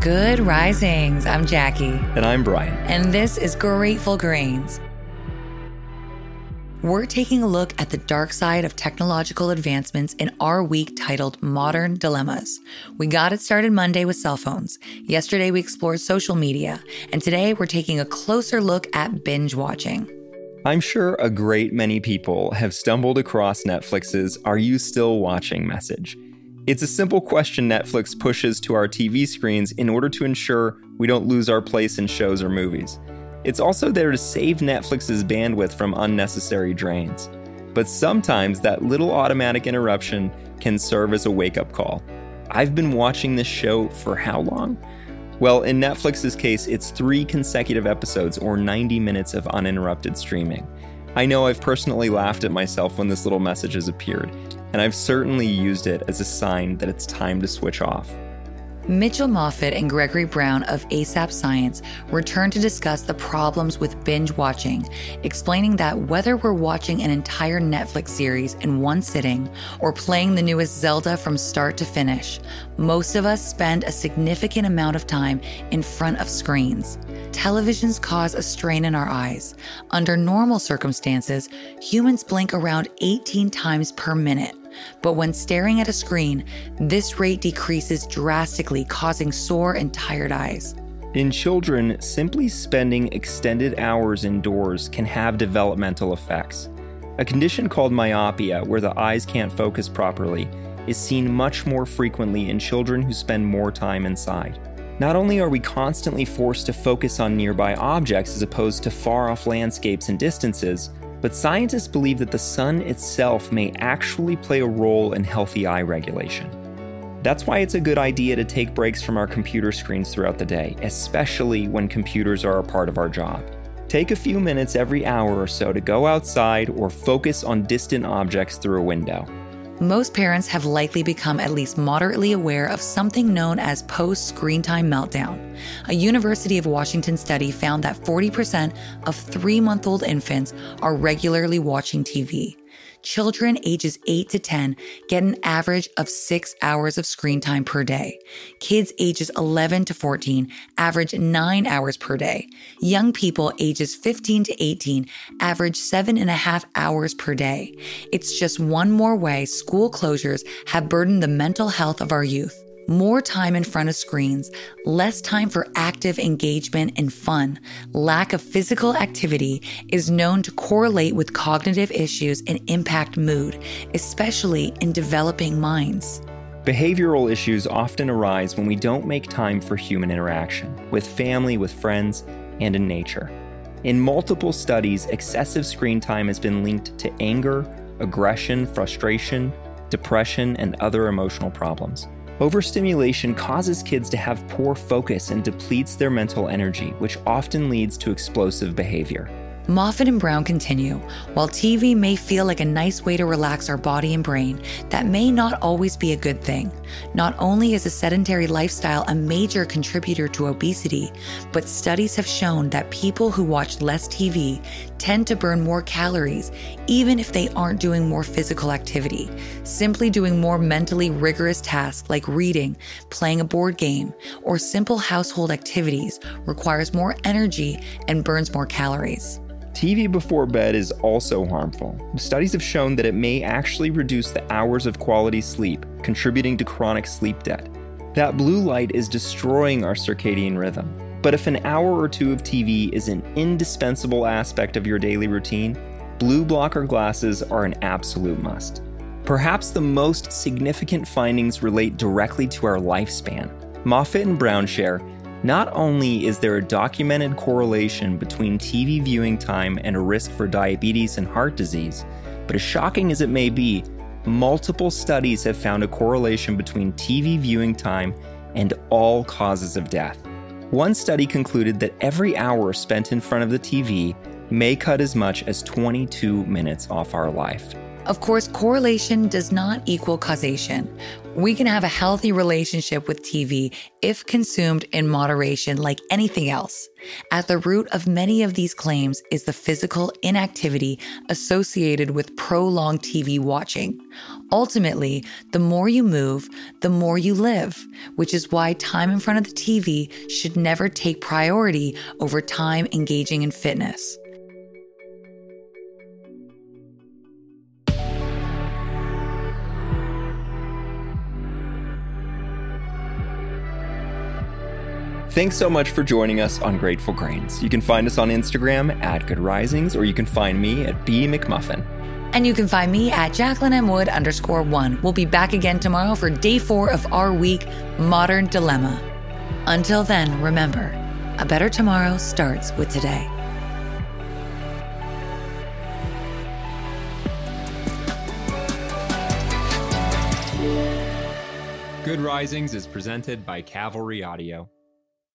Good risings. I'm Jackie. And I'm Bryan. And this is Grateful Grains. We're taking a look at the dark side of technological advancements in our week titled Modern Dilemmas. We got it started Monday with cell phones. Yesterday, we explored social media. And today, we're taking a closer look at binge watching. I'm sure a great many people have stumbled across Netflix's Are You Still Watching message. It's a simple question Netflix pushes to our TV screens in order to ensure we don't lose our place in shows or movies. It's also there to save Netflix's bandwidth from unnecessary drains. But sometimes that little automatic interruption can serve as a wake up call. I've been watching this show for how long? Well, in Netflix's case, it's three consecutive episodes or 90 minutes of uninterrupted streaming. I know I've personally laughed at myself when this little message has appeared, and I've certainly used it as a sign that it's time to switch off. Mitchell Moffitt and Gregory Brown of ASAP Science return to discuss the problems with binge watching, explaining that whether we're watching an entire Netflix series in one sitting or playing the newest Zelda from start to finish, most of us spend a significant amount of time in front of screens. Televisions cause a strain in our eyes. Under normal circumstances, humans blink around 18 times per minute. But when staring at a screen, this rate decreases drastically, causing sore and tired eyes. In children, simply spending extended hours indoors can have developmental effects. A condition called myopia, where the eyes can't focus properly, is seen much more frequently in children who spend more time inside. Not only are we constantly forced to focus on nearby objects as opposed to far off landscapes and distances, but scientists believe that the sun itself may actually play a role in healthy eye regulation. That's why it's a good idea to take breaks from our computer screens throughout the day, especially when computers are a part of our job. Take a few minutes every hour or so to go outside or focus on distant objects through a window most parents have likely become at least moderately aware of something known as post screen time meltdown. A University of Washington study found that 40% of three month old infants are regularly watching TV children ages 8 to 10 get an average of six hours of screen time per day. Kids ages 11 to 14 average nine hours per day. Young people ages 15 to 18 average seven and a half hours per day. It's just one more way school closures have burdened the mental health of our youth more time in front of screens, less time for active engagement and fun, lack of physical activity is known to correlate with cognitive issues and impact mood, especially in developing minds. Behavioral issues often arise when we don't make time for human interaction, with family, with friends, and in nature. In multiple studies, excessive screen time has been linked to anger, aggression, frustration, depression, and other emotional problems. Overstimulation causes kids to have poor focus and depletes their mental energy, which often leads to explosive behavior. Moffitt and Brown continue. While TV may feel like a nice way to relax our body and brain, that may not always be a good thing. Not only is a sedentary lifestyle a major contributor to obesity, but studies have shown that people who watch less TV tend to burn more calories, even if they aren't doing more physical activity. Simply doing more mentally rigorous tasks like reading, playing a board game, or simple household activities requires more energy and burns more calories. TV before bed is also harmful. Studies have shown that it may actually reduce the hours of quality sleep, contributing to chronic sleep debt. That blue light is destroying our circadian rhythm. But if an hour or two of TV is an indispensable aspect of your daily routine, blue blocker glasses are an absolute must. Perhaps the most significant findings relate directly to our lifespan. Moffitt and Brown share not only is there a documented correlation between TV viewing time and a risk for diabetes and heart disease, but as shocking as it may be, multiple studies have found a correlation between TV viewing time and all causes of death. One study concluded that every hour spent in front of the TV may cut as much as 22 minutes off our life. Of course, correlation does not equal causation. We can have a healthy relationship with TV if consumed in moderation, like anything else. At the root of many of these claims is the physical inactivity associated with prolonged TV watching. Ultimately, the more you move, the more you live, which is why time in front of the TV should never take priority over time engaging in fitness. Thanks so much for joining us on Grateful Grains. You can find us on Instagram at Good Risings, or you can find me at B McMullin. And you can find me at Jacqueline M. Wood underscore one. We'll be back again tomorrow for day four of our week, Modern Dilemma. Until then, remember, a better tomorrow starts with today. Good Risings is presented by Cavalry Audio.